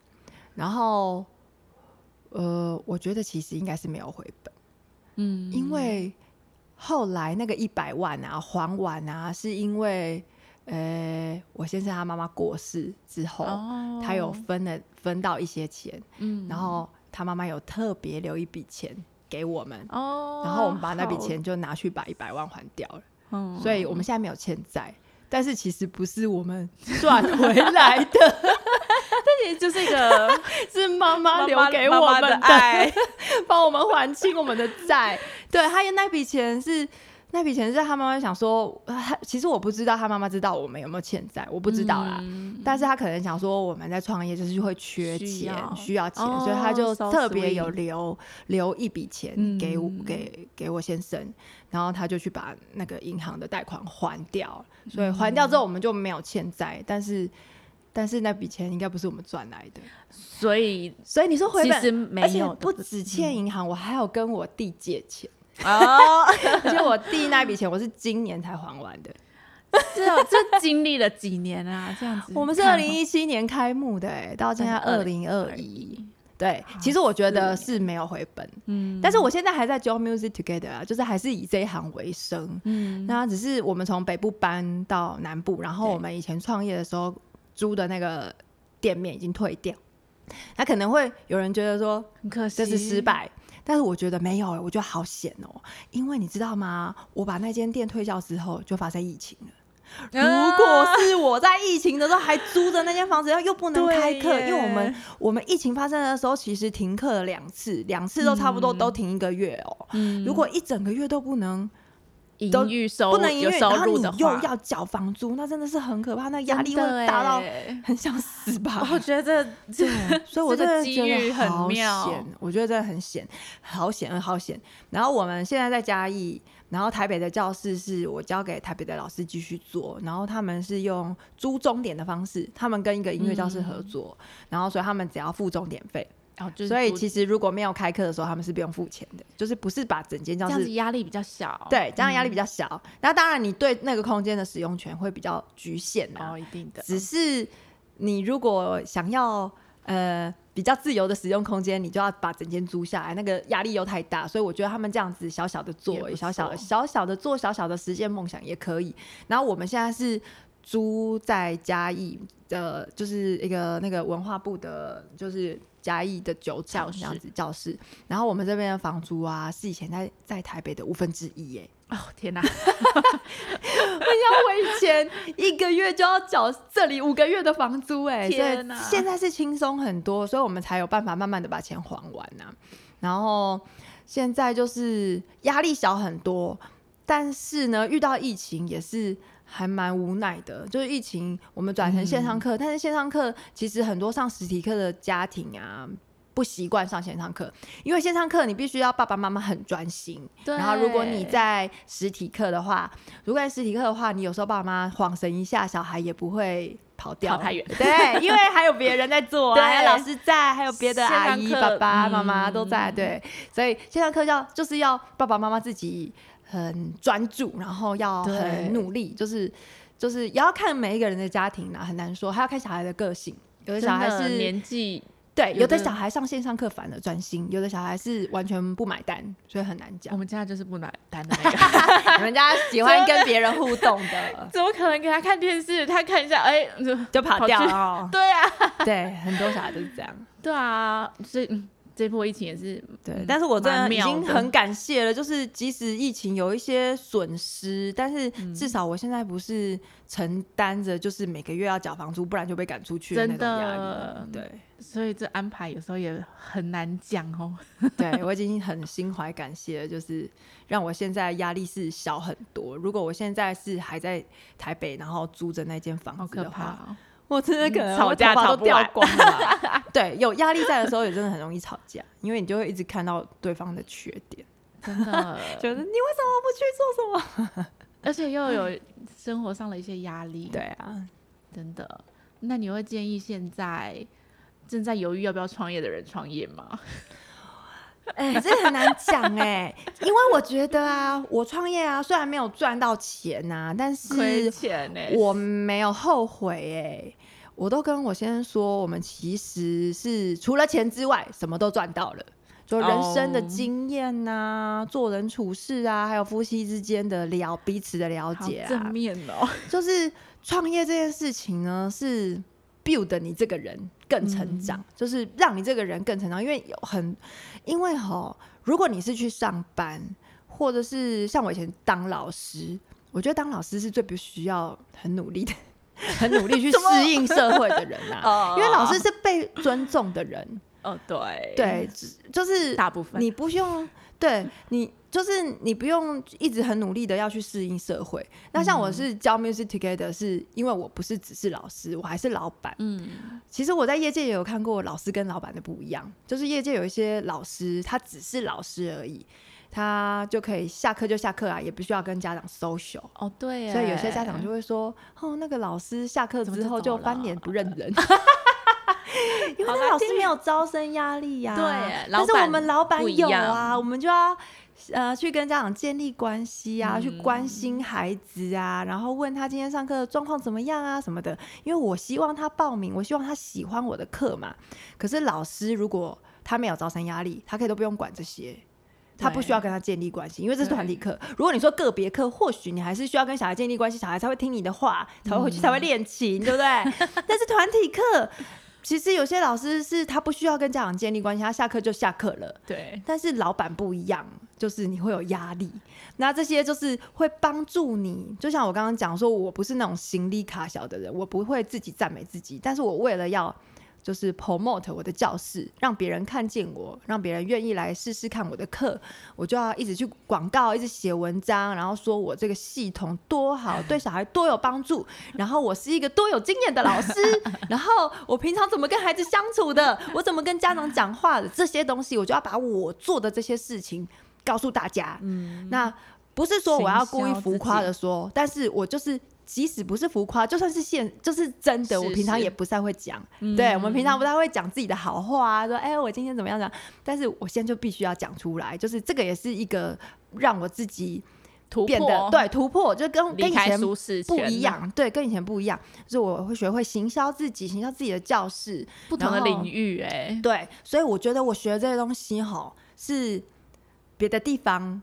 然后，呃，我觉得其实应该是没有回本，嗯，因为后来那个一百万啊还完啊，是因为呃，我先生他妈妈过世之后，哦。他有分了分到一些钱，嗯。然后他妈妈有特别留一笔钱给我们。哦，然后我们把那笔好，钱就拿去把一百万还掉了，嗯。所以我们现在没有欠债，但是其实不是我们赚回来的，[laughs] 这也就是一个 [laughs] 是妈妈妈留妈给我们的爱，[laughs] 帮我们还清我们的债。对，还有那笔钱是那笔钱是他妈妈想说，他其实我不知道他妈妈知道我们有没有欠债，我不知道啦。嗯。但是他可能想说我们在创业就是会缺需钱，要需要钱，哦所以他就特别有留留一笔钱给我、嗯给给我先生，然后他就去把那个银行的贷款还掉，所以嗯还掉之后我们就没有欠债，但是但是那笔钱应该不是我们赚来的，所以所以你说回本其实没而且有不止欠银行，我还有跟我弟借钱，[laughs] 哦，[laughs] 而且我弟那笔钱我是今年才还完的。[laughs] 是啊，这经历了几年啊？这样子，我们是二零一七年开幕的、哎，到现在二零二一。对，其实我觉得是没有回本，嗯但是我现在还在 Join Music Together 啊，就是还是以这一行为生。嗯那只是我们从北部搬到南部，然后我们以前创业的时候租的那个店面已经退掉。那可能会有人觉得说很可惜，这是失。败，但是我觉得没有、欸，我觉得好险哦、因为你知道吗？我把那间店退掉之后，就发生疫情了。如果是我在疫情的时候还租着那间房子，又又不能开课，因为我们我们疫情发生的时候，其实停课了两次，两次都差不多嗯都停一个月哦、嗯如果一整个月都不能营都运收不能营运，有收然后你入，又要缴房租，那真的是很可怕，那压力会大到欸。很想死吧？[laughs] 我觉得这对，所以我的觉机遇很妙。险，我觉得真的很险，好险，好险。然后我们现在在嘉义，然后台北的教室是我交给台北的老师继续做，然后他们是用租钟点的方式，他们跟一个音乐教室合嗯。作，然后所以他们只要付钟点费，哦，就是所以其实如果没有开课的时候，他们是不用付钱的，就是不是把整间教室这样子压力比较小，对，这样压力嗯比较小。那、当然，你对那个空间的使用权会比较局限啊。哦，一定的，只是你如果想要呃比较自由的使用空间，你就要把整间租下来，那个压力又太大。所以我觉得他们这样子小小的做，不小小的小小的做小小的实现梦想也可以。然后我们现在是租在嘉义的，就是一个那个文化部的，就是。嘉义的酒厂教这样子教室，然后我们这边的房租啊，是以前在在台北的五分之一耶。哦天哪，[laughs] 像我以前一个月就要缴这里五个月的房租、哎，天哪现在是轻松很多，所以我们才有办法慢慢的把钱还完呐、然后现在就是压力小很多，但是呢，遇到疫情也是。还蛮无奈的，就是疫情，我们转成线上课，但是线上课其实很多上实体课的家庭啊，不习惯上线上课，因为线上课你必须要爸爸妈妈很专心，对。然后如果你在实体课的话，如果在实体课的话，你有时候爸爸妈妈晃神一下，小孩也不会跑掉跑太远。对，因为还有别人在做、[laughs] 还有老师在，还有别的阿姨、爸爸妈妈嗯都在，对，所以线上课要就是要爸爸妈妈自己很专注，然后要很努力，就是就是也要看每一个人的家庭啦，很难说，还要看小孩的个性。有的小孩是年纪对，有的小孩上线上课反而专心，有的小孩是完全不买单，所以很难讲我。们家就是不买单的那个，[laughs] 你们家喜欢跟别人互动的，[laughs] 怎么可能给他看电视？他看一下，哎，就就跑掉了哦。[laughs] 对啊，对，很多小孩都是这样。对啊，所以嗯这波疫情也是对，嗯但是我真的已经很感谢了，就是即使疫情有一些损失，但是嗯至少我现在不是承担着就是每个月要缴房租，不然就被赶出去的那真种压的力。对，所以这安排有时候也很难讲哦。对 [laughs] 我已经很心怀感谢了，就是让我现在压力是小很多。如果我现在是还在台北，然后租着那间房好子的话，可怕哦！我真的可能吵架吵掉光了。[laughs] 对，有压力在的时候，也真的很容易吵架，因为你就会一直看到对方的缺点，真的，[laughs] 就是你为什么不去做什么？[laughs] 而且又有生活上的一些压力。对，啊，真的。那你会建议现在正在犹豫要不要创业的人创业吗？哎、这很难讲哎、因为我觉得啊，我创业啊，虽然没有赚到钱呐、但亏是我没有后悔哎、我都跟我先生说，我们其实是除了钱之外，什么都赚到了。就人生的哦经验呐、做人处事啊，还有夫妻之间的了彼此的了解啊，正面哦。就是创业这件事情呢，是 build 你这个人更成长，嗯。就是让你这个人更成长。因为有很，因为哈，如果你是去上班，或者是像我以前当老师，我觉得当老师是最不需要很努力的。很努力去 [laughs] 适应社会的人啊，哦因为老师是被尊重的人，哦，对。对，就是大部分。你不用对你就是你不用一直很努力的要去适应社会。那像我是教 music together，是因为我不是只是老师，我还是老板。嗯，其实我在业界也有看过老师跟老板的不一样，就是业界有一些老师他只是老师而已，他就可以下课就下课啊，也不需要跟家长 social。哦对，所以有些家长就会说：“哦，那个老师下课之后就翻脸不认人。” [laughs] 因为那老师没有招生压力呀、对但是我们老板有啊，我们就要呃去跟家长建立关系啊，嗯去关心孩子啊，然后问他今天上课的状况怎么样啊什么的。因为我希望他报名，我希望他喜欢我的课嘛。可是老师如果他没有招生压力，他可以都不用管这些。他不需要跟他建立关系，因为这是团体课。如果你说个别课，或许你还是需要跟小孩建立关系，小孩才会听你的话，才会回去才会练琴，对不对？[laughs] 但是团体课，其实有些老师是他不需要跟家长建立关系，他下课就下课了。对，但是老板不一样，就是你会有压力。那这些就是会帮助你，就像我刚刚讲说，我不是那种行李卡小的人，我不会自己赞美自己，但是我为了要就是 promote 我的教室，让别人看见我，让别人愿意来试试看我的课，我就要一直去广告，一直写文章，然后说我这个系统多好，对小孩多有帮助，然后我是一个多有经验的老师，然后我平常怎么跟孩子相处的，我怎么跟家长讲话的，这些东西，我就要把我做的这些事情告诉大家。嗯，那不是说我要故意浮夸的说，但是我就是。即使不是浮夸，就算是现就是真的，我平常也不太会讲。嗯对我们平常不太会讲自己的好话啊，说哎、我今天怎么样讲，但是我现在就必须要讲出来，就是这个也是一个让我自己突变得破，对突破，就跟跟以前不一，样，对，跟以前不一样，就是我会学会行销自己，行销自己的教室，不同的领域，哎，对，所以我觉得我学这些东西哈，是别的地方，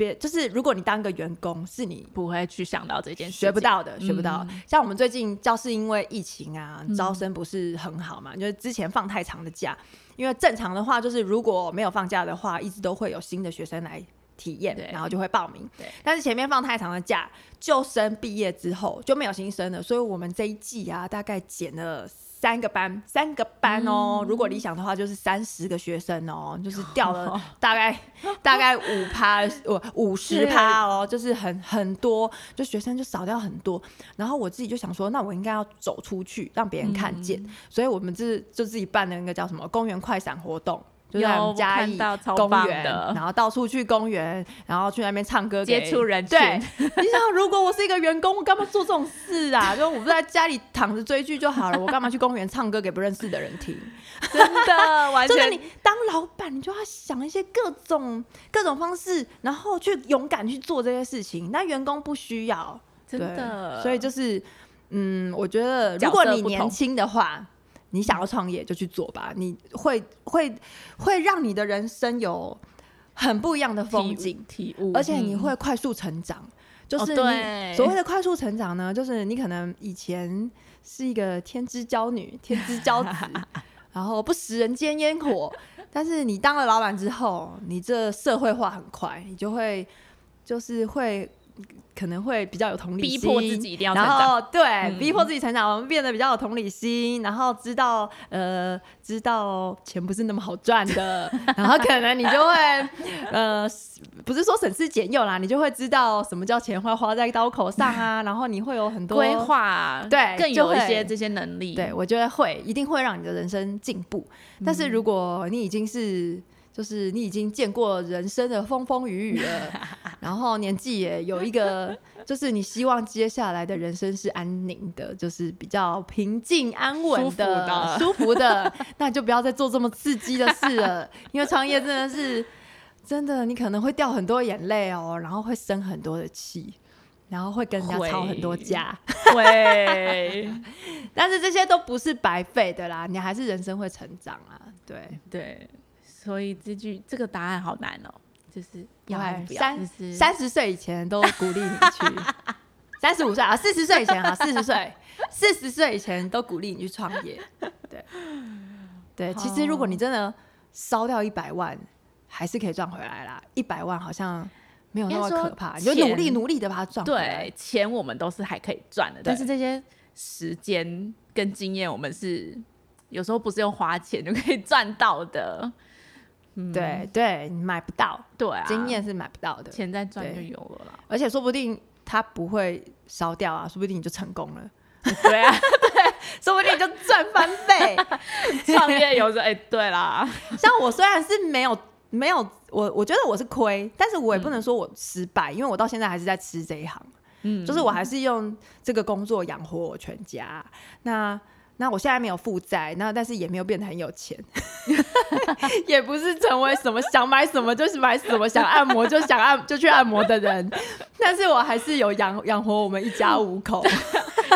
别就是如果你当个员工，是你不会去想到这件事，学不。到的，学不到。嗯像我们最近教室因为疫情啊，招生不是很好嘛，就是之前放太长的假，因为正常的话就是如果没有放假的话，一直都会有新的学生来。体验，然后就会报名对。但是前面放太长的假，旧生毕业之后就没有新生了，所以我们这一季啊，大概减了三个班，三个班哦。如果理想的话，就是三十个学生哦，就是 [laughs] 掉了大概大概五趴，呃五十趴哦，就是很很多，就学生就少掉很多。然后我自己就想说，那我应该要走出去，让别人看见。所以我们是就自己办了那个叫什么公园快闪活动。就在我有我看们嘉义到公园，然后到处去公园，然后去那边唱歌给，接触人群对，你想，如果我是一个员工，我干嘛做这种事啊？[laughs] 就我不在家里躺着追剧就好了，我干嘛去公园唱歌给不认识的人听？[laughs] 真的完全 [laughs] 就是你当老板，你就要想一些各种各种方式，然后去勇敢去做这些事情。那员工不需要，真的，所以就是，嗯，我觉得如果你年轻的话，你想要创业就去做吧，你会会会让你的人生有很不一样的风景，体悟，而且你嗯会快速成长。就是所谓的快速成长呢，就是你可能以前是一个天之骄女、天之骄子，[laughs] 然后不食人间烟火，但是你当了老板之后，你这社会化很快，你就会就是会可能会比较有同理心逼心，迫自己一定要成然长，后对、嗯逼迫自己成长，我们变得比较有同理心，然后知道呃知道钱不是那么好赚的，[laughs] 然后可能你就会呃不是说省吃俭用啦，你就会知道什么叫钱会花在刀口上啊，[laughs] 然后你会有很多规。划，对更有一些这些能力，对，我觉得会一定会让你的人生进步。但是如果你已经是就是你已经见过人生的风风雨雨了，[laughs] 然后年纪也有一个，[laughs] 就是你希望接下来的人生是安宁的，就是比较平静安稳的舒服的，[laughs] 那你就不要再做这么刺激的事了，因为创业真的是真的，你可能会掉很多眼泪哦，然后会生很多的气。然后会跟人家吵很多架，会，但是这些都不是白费的啦，你还是人生会成长啊。对，对，所以这句这个答案好难哦，就是要还不要，三就是三十岁以前都鼓励你去，[laughs] 三十五岁啊，四十岁以前啊，四十岁，四十岁以前都鼓励你去创业。对，对，其实如果你真的烧掉一百万，还是可以赚回来啦。一百万好像没有那么可怕，你就努力努力的把它赚回来。对钱我们都是还可以赚的，但是这些时间跟经验，我们是有时候不是用花钱就可以赚到的。嗯。对对，你买不到，对啊，经验是买不到的，钱再赚就有了啦。而且说不定它不会烧掉啊，说不定你就成功了，对啊，[laughs] 对说不定你就赚翻倍。[laughs] 创业有着哎，对啦，像我虽然是没有没有，我我觉得我是亏，但是我也不能说我失败，因为我到现在还是在吃这一行，嗯。就是我还是用这个工作养活我全家。那那我现在没有负债，那但是也没有变得很有钱，[laughs] 也不是成为什么想买什么就是买什么，想按摩就想按就去按摩的人，但是我还是有养养活我们一家五口。[laughs]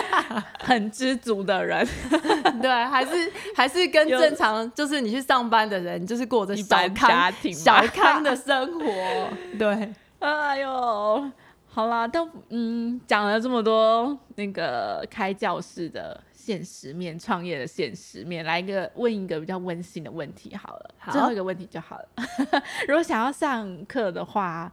[laughs] 很知足的人，对，还是还是跟正常，就是你去上班的人，就是过着一小般家康庭小康的生活。对，哎呦，好啦，都嗯，讲了这么多那个开教室的现实面、创业的现实面，来一个问一个比较温馨的问题好了，好最后一个问题就好了。[laughs] 如果想要上课的话，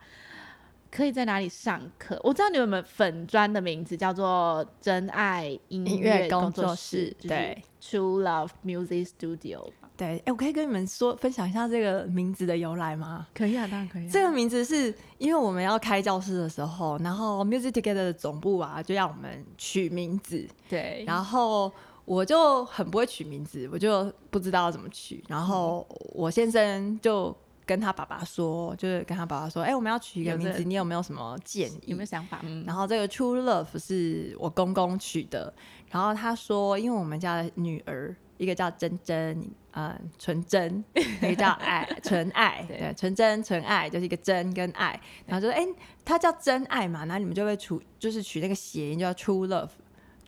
可以在哪里上课？我知道你们有没有粉专的名字叫做“真爱音音乐工工作室室”，对，True Love Music Studio 嘛。对，哎、我可以跟你们说分享一下这个名字的由来吗？可以啊，当然可以、啊。这个名字是因为我们要开教室的时候，然后 Music Together 的总部啊，就让我们取名字，对，然后我就很不会取名字，我就不知道怎么取，然后我先生就跟他爸爸说，就是跟他爸爸说，哎、我们要取一个名字，你有没有什么建议？有没有想法？嗯，然后这个 True Love 是我公公取的，然后他说，因为我们家的女儿，一个叫真真，呃，纯真，一个叫 [laughs] 爱，纯爱，对对，纯真纯爱就是一个真跟爱，然后就说，哎、他叫真爱嘛，那你们就会取，就是取那个谐音，就叫 True Love。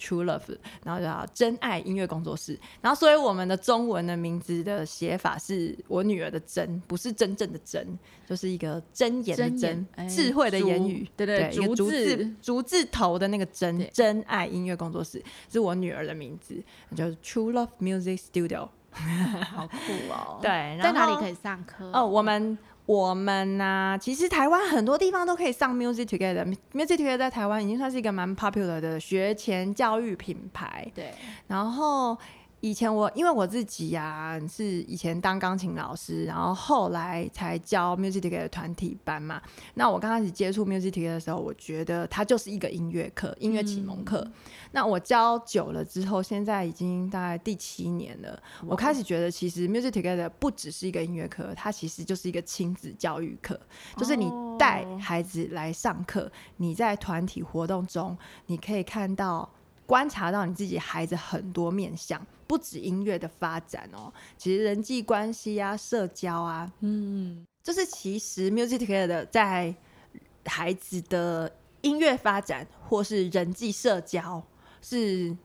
True Love，然后就叫真爱音乐工作室，然后所以我们的中文的名字的写法是我女儿的真，不是真正的真，就是一个真言的真智慧的言竹语，对对一个竹竹字字竹字头的那个真对真爱音乐工作室是我女儿的名字，就是 True Love Music Studio。好酷哦。[laughs] 对，在哪里可以上课？哦，我们我们呐、其实台湾很多地方都可以上 Music Together。Music Together 在台湾已经算是一个蛮 popular 的学前教育品牌。对，然后以前我因为我自己呀、是以前当钢琴老师，然后后来才教 Music Together 团体班嘛。那我刚开始接触 Music Together 的时候，我觉得它就是一个音乐课，音乐启蒙课。那我教久了之后，现在已经大概第七年了。我开始觉得，其实 Music Together 不只是一个音乐课，它其实就是一个亲子教育课，就是你带哦孩子来上课，你在团体活动中，你可以看到。观察到你自己孩子很多面向，不止音乐的发展哦，其实人际关系啊、社交啊，嗯，就是其实 Music care 的在孩子的音乐发展或是人际社交是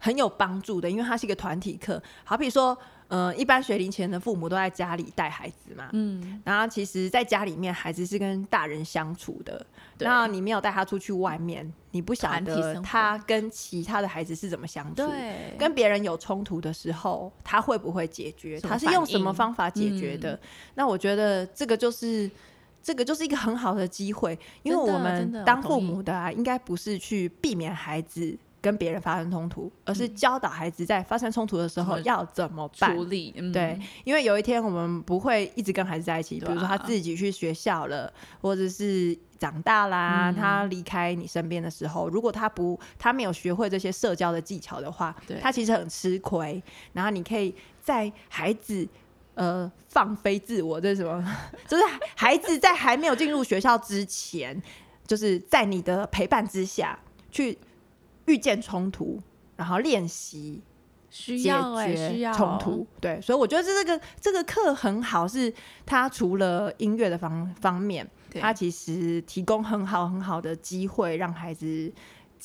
很有帮助的，因为它是一个团体课。好比说，呃，一般学龄前的父母都在家里带孩子嘛，嗯，然后其实在家里面，孩子是跟大人相处的。那你没有带他出去外面，你不晓得他跟其他的孩子是怎么相处。对，跟别人有冲突的时候，他会不会解决？他是用什么方法解决的？那我觉得这个就是这个就是一个很好的机会，因为我们当父母的啊，应该不是去避免孩子跟别人发生冲突，而是教导孩子在发生冲突的时候要怎么办处。理，嗯对，因为有一天我们不会一直跟孩子在一起，比如说他自己去学校了，或者是长大啦，嗯他离开你身边的时候，如果他不他没有学会这些社交的技巧的话对，他其实很吃亏。然后你可以在孩子。呃，放飞自我，这是什么？[laughs] 就是孩子在还没有进入学校之前，就是在你的陪伴之下去遇见冲突，然后练习解需要哎，需决要冲突。对，所以我觉得这个这个课很好，是它除了音乐的方方面，对它其实提供很好很好的机会，让孩子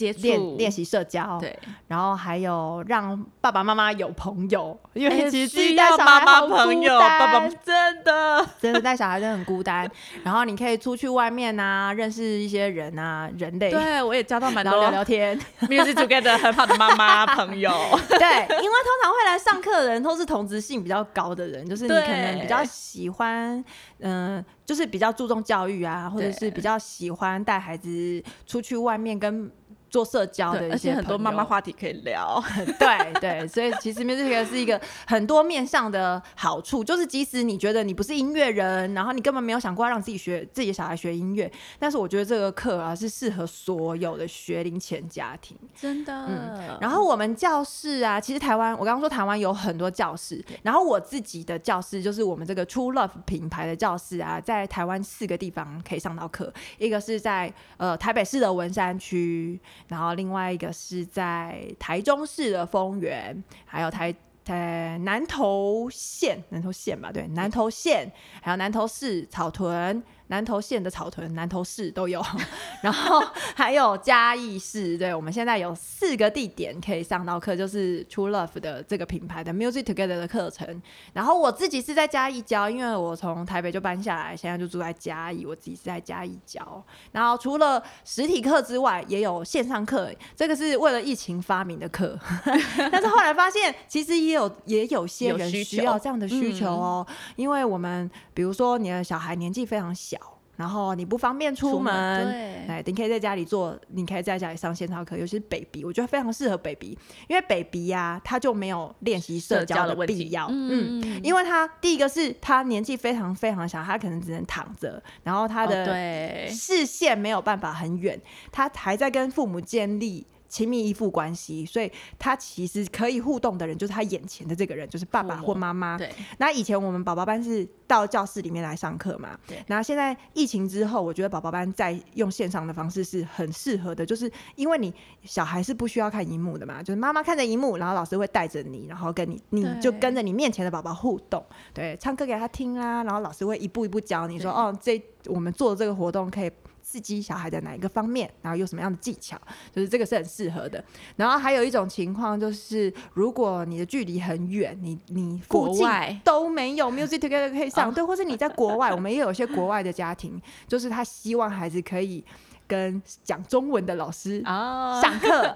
接触练练习社交，对，然后还有让爸爸妈妈有朋友，因为哎其实自己需带小要妈妈孩好孤朋友，爸爸单真的 [laughs] 真的带小孩真的很孤单。然后你可以出去外面啊，认识一些人啊，人类，对我也交到蛮多聊聊天。[laughs] music together 很好的妈妈 [laughs] 朋友，对，因为通常会来上课的人都是同质性比较高的人，就是你可能比较喜欢，嗯、就是比较注重教育啊，或者对是比较喜欢带孩子出去外面跟做社交的，一些而且很多妈妈话题可以聊。[laughs] 对对，所以其实 music 是一个很多面向的好处，就是即使你觉得你不是音乐人，然后你根本没有想过要让自己学自己的小孩学音乐，但是我觉得这个课啊是适合所有的学龄前家庭。真的。嗯然后我们教室啊，其实台湾我刚刚说台湾有很多教室，然后我自己的教室就是我们这个 True Love 品牌的教室啊，在台湾四个地方可以上到课，一个是在呃台北市的文山区，然后另外一个是在台中市的丰原，还有台。台南投县，南投县吧，对，南投县，还有南投市草屯，南投县的草屯，南投市都有，[laughs] 然后还有嘉义市，对，我们现在有四个地点可以上到课，就是 True Love 的这个品牌的 Music Together 的课程。然后我自己是在嘉义教，因为我从台北就搬下来，现在就住在嘉义，我自己是在嘉义教。然后除了实体课之外，也有线上课，这个是为了疫情发明的课。[laughs] 但是后来发现，其实也有也有些人需要这样的需求哦，因为我们比如说你的小孩年纪非常小。然后你不方便出门，对，哎，你可以在家里做，你可以在家里上线上课，尤其是 baby，我觉得非常适合 baby，因为 baby 呀、他就没有练习社社交交的必要，嗯嗯，因为他第一个是他年纪非常非常小，他可能只能躺着，然后他哦的对，视线没有办法很远，他还在跟父母建立。亲密依附关系，所以他其实可以互动的人就是他眼前的这个人，就是爸爸或妈妈。对，那以前我们宝宝班是到教室里面来上课嘛，对然后现在疫情之后，我觉得宝宝班在用线上的方式是很适合的，就是因为你小孩是不需要看荧幕的嘛，就是妈妈看着荧幕，然后老师会带着你，然后跟你，你就跟着你面前的宝宝互动，对，唱歌给他听啊，然后老师会一步一步教你说，哦，这我们做的这个活动可以。刺激小孩的哪一个方面，然后有什么样的技巧，就是这个是很适合的。然后还有一种情况就是，如果你的距离很远，你你附近都没有 music together 可以上，哦对，或是你在国外，我们也有一些国外的家庭，就是他希望孩子可以跟讲中文的老师哦，上课，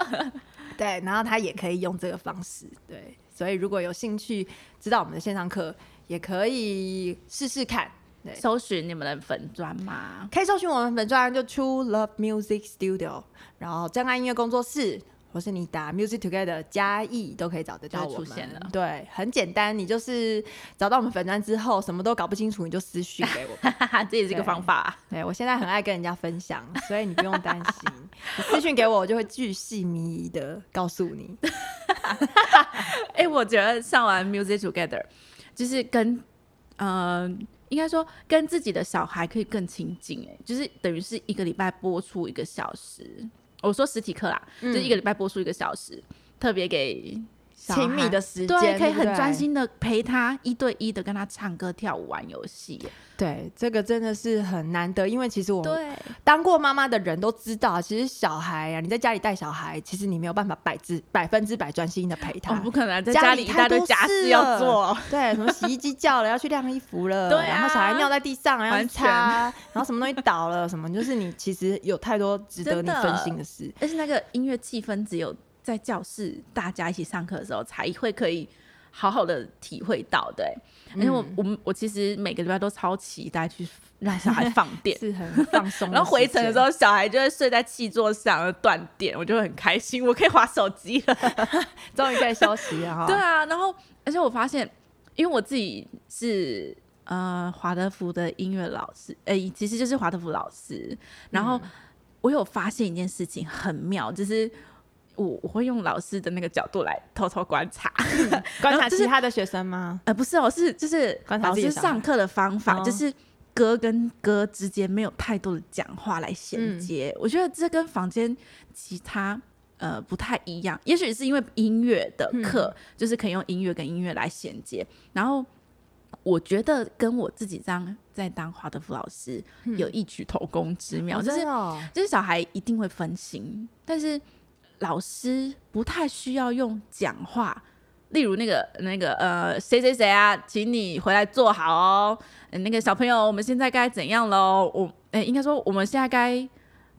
对，然后他也可以用这个方式，对，所以如果有兴趣知道我们的线上课，也可以试试看。对搜寻你们的粉砖吗？可以搜寻我们粉砖就 True Love Music Studio，然后真爱音乐工作室，或是你打 Music Together 加 E 都可以找得到我们。出现了对，很简单，你就是找到我们粉砖之后，什么都搞不清楚，你就私讯给我们。[laughs] 也是一个方法。对我现在很爱跟人家分享，所以你不用担心，你私讯给我，我就会巨细靡遗的告诉你。[laughs] 哎、我觉得上完 Music Together，就是跟呃，应该说跟自己的小孩可以更亲近。哎，就是等于是一个礼拜播出一个小时。我说实体课啦，嗯就一个礼拜播出一个小时，特别给亲密的时间，对，可以很专心的陪他一对一的跟他唱歌、跳舞、玩游戏。对，这个真的是很难得，因为其实我们，当过妈妈的人都知道，其实小孩啊，你在家里带小孩，其实你没有办法百之百分之百专心的陪他。哦，不可能在家家里一大堆里太多家事要做。对，什么洗衣机叫了要去晾衣服了，[laughs] 对啊然后小孩尿在地上要擦，然后什么东西倒了，什么就是你其实有太多值得你分心的事。但是那个音乐气氛只有在教室大家一起上课的时候才会可以好好的体会到，对。而且我嗯我们我其实每个礼拜都超期待去让小孩放 [laughs] 电。是很放松，[laughs] 然后回程的时候，小孩就会睡在气座上断电，我就会很开心，我可以划手机了。[laughs] 终于可以休息了哈。对啊，然后而且我发现，因为我自己是呃华德福的音乐老师，呃，其实就是华德福老师。然后嗯我有发现一件事情很妙，就是我我会用老师的那个角度来偷偷观察，[laughs] 观察其他的学生吗？呃，不是哦，是就是老师上课的方法，哦。就是歌跟歌之间没有太多的讲话来衔嗯。接。我觉得这跟房间其他呃不太一样，也许是因为音乐的课、嗯就是可以用音乐跟音乐来衔接，然后。我觉得跟我自己这样在当华德福老师、有异曲同工之妙，哦就是哦。就是小孩一定会分心，但是老师不太需要用讲话。例如那个那个呃谁谁谁啊，请你回来坐好哦。呃那个小朋友，我们现在该怎样喽？我呃、应该说我们现在该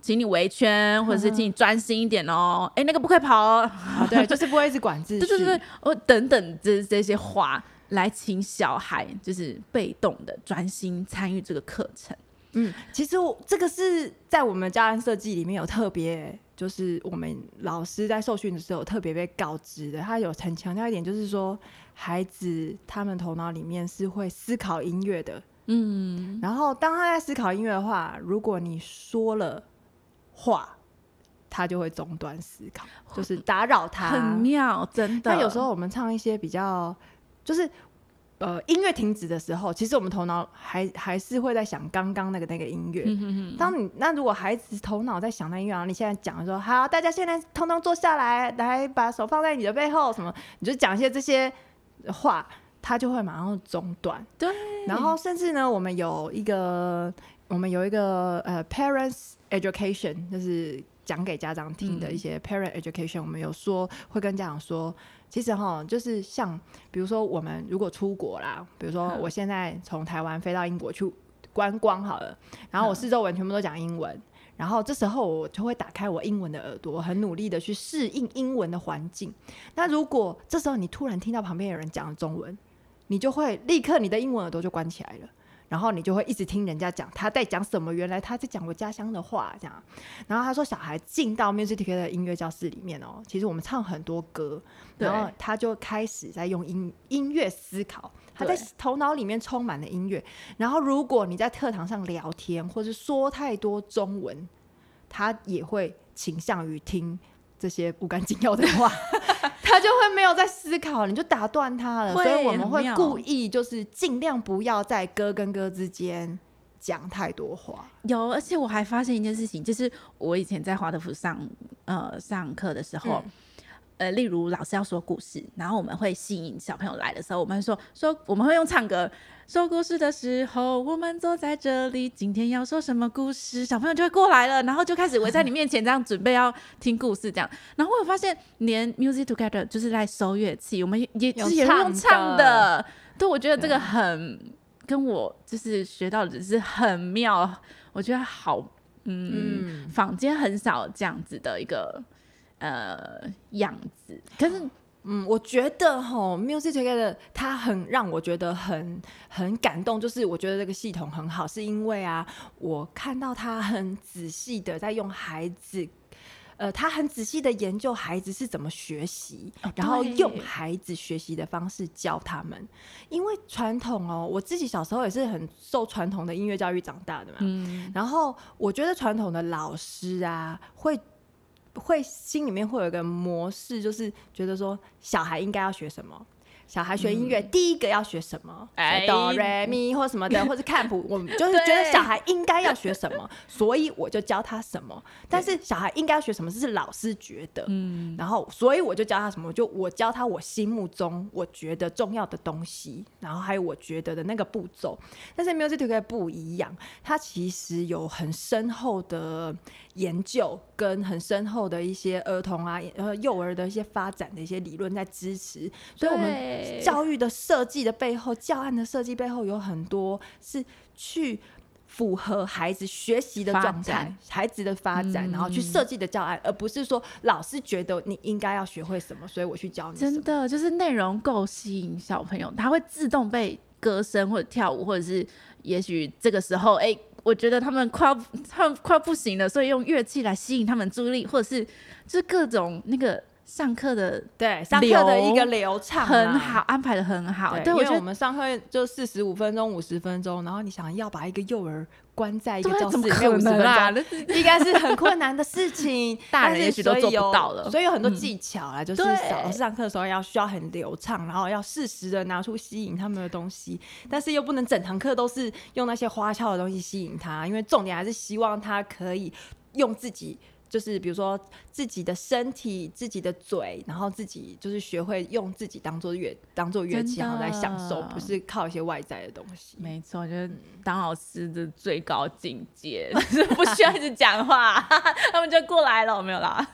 请你围圈，或者是请你专心一点哦。哎、那个不可以跑哦。啊对，[laughs] 就是不会一直管秩序。对对对，我等等这这些话来请小孩就是被动的专心参与这个课程。嗯，其实我这个是在我们教案设计里面有特别，就是我们老师在受训的时候特别被告知的。他有很强调一点，就是说孩子他们头脑里面是会思考音乐的。嗯，然后当他在思考音乐的话，如果你说了话，他就会中断思考，就是打扰他。很妙，真的。那有时候我们唱一些比较，就是呃音乐停止的时候，其实我们头脑还还是会在想刚刚那个那个音乐。嗯哼哼当你那如果孩子头脑在想那音乐，然后你现在讲说好，大家现在通通坐下来，来把手放在你的背后，什么，你就讲一些这些话，他就会马上中断。对，然后甚至呢，我们有一个我们有一个呃 parents education，就是讲给家长听的一些 parent education，、我们有说会跟家长说，其实哈，就是像比如说我们如果出国啦，比如说嗯我现在从台湾飞到英国去观光好了，然后我嗯四周围全部都讲英文。然后这时候我就会打开我英文的耳朵，很努力的去适应英文的环境。那如果这时候你突然听到旁边有人讲中文，你就会立刻你的英文耳朵就关起来了，然后你就会一直听人家讲他在讲什么，原来他在讲我家乡的话这样。然后他说小孩进到 music Together 的音乐教室里面哦，其实我们唱很多歌，然后他就开始在用音音乐思考。他在头脑里面充满了音乐，然后如果你在课堂上聊天或是说太多中文，他也会倾向于听这些不干紧要的话，[laughs] 他就会没有在思考，你就打断他了。所以我们会故意就是尽量不要在哥跟哥之间讲太多话。有，而且我还发现一件事情，就是我以前在华德福上呃上课的时候，嗯呃，例如老师要说故事，然后我们会吸引小朋友来的时候，我们会说说我们会用唱歌说故事的时候，我们坐在这里，今天要说什么故事？小朋友就会过来了，然后就开始围在你面前这样准备要听故事这样。然后我有发现，连 Music Together 就是在收乐器，我们也也用是也用唱唱的的。对，我觉得这个很跟我就是学到的是很妙，我觉得好，嗯，嗯，坊间很少这样子的一个呃样子，可是嗯，我觉得吼，Music Together 它很让我觉得很很感动，就是我觉得这个系统很好，是因为啊，我看到他很仔细的在用孩子。呃，他很仔细的研究孩子是怎么学习，哦然后用孩子学习的方式教他们。因为传统哦，我自己小时候也是很受传统的音乐教育长大的嘛，嗯，然后我觉得传统的老师啊，会会心里面会有一个模式，就是觉得说小孩应该要学什么。小孩学音乐，第一个要学什么？哎哆来咪或什么的，[laughs] 或者看谱，我们 [laughs] 就是觉得小孩应该要学什么，所以我就教他什么。但是小孩应该要学什么，这是老师觉得，嗯，然后所以我就教他什么，我就我教他我心目中我觉得重要的东西，然后还有我觉得的那个步骤。但是 Music Together 不一样，它其实有很深厚的研究跟很深厚的一些儿童啊、呃幼儿的一些发展的一些理论在支持，所以我们对教育的设计的背后，教案的设计背后有很多是去。符合孩子学习的状态，孩子的发展，然后去嗯设计的教案，而不是说老师觉得你应该要学会什么，所以我去教你。真的就是内容够吸引小朋友，他会自动被歌声或者跳舞，或者是也许这个时候，哎、我觉得他们快要 [laughs] 他们快要不行了，所以用乐器来吸引他们注意力，或者是就是各种那个上课的对上课的一个流畅啊很好，安排的很好。对，对，我觉得因为我们上课就四十五分钟、五十分钟，然后你想要把一个幼儿关在一个教室里面五十分？钟，[laughs] 应该是很困难的事情。[laughs] 大人也许都做不到了所以有很多嗯技巧啦，就是对老师上课的时候要需要很流畅，然后要适时的拿出吸引他们的东西，但是又不能整堂课都是用那些花俏的东西吸引他，因为重点还是希望他可以用自己。就是比如说自己的身体、自己的嘴，然后自己就是学会用自己当做乐当做乐器，然后来享受，不是靠一些外在的东西。没错，我觉得当老师的最高境界 [laughs] 就是不需要一直讲话，[laughs] 他们就过来了，没有啦。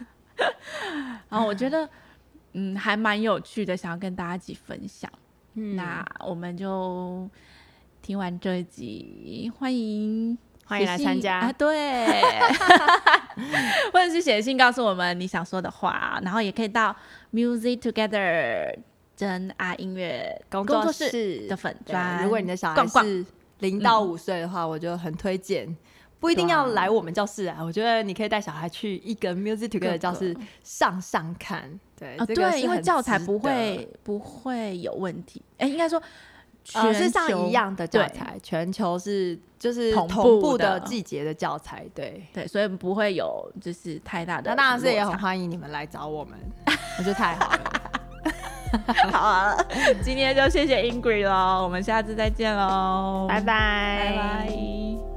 然后我觉得，嗯，还蛮有趣的，想要跟大家一起分享。嗯那我们就听完这一集，欢迎欢迎来参加啊，对，[laughs] [laughs] 或者是写信告诉我们你想说的话，然后也可以到 Music Together 真爱音乐工作室的粉对砖。如果你的小孩是零到五岁的话，我就很推荐。不一定要来我们教室啊，我觉得你可以带小孩去一个 Music Together 的教室上上看。对，对，因为教材不会不会有问题。哎，应该说，呃，是上一样的教材，全球是就是同步的季节的教材。对对，所以不会有就是太大的。那当然是也很欢迎你们来找我们，我觉得太好了。[laughs] 好啊，今天就谢谢 Ingrid 喽，我们下次再见喽，拜拜，拜拜。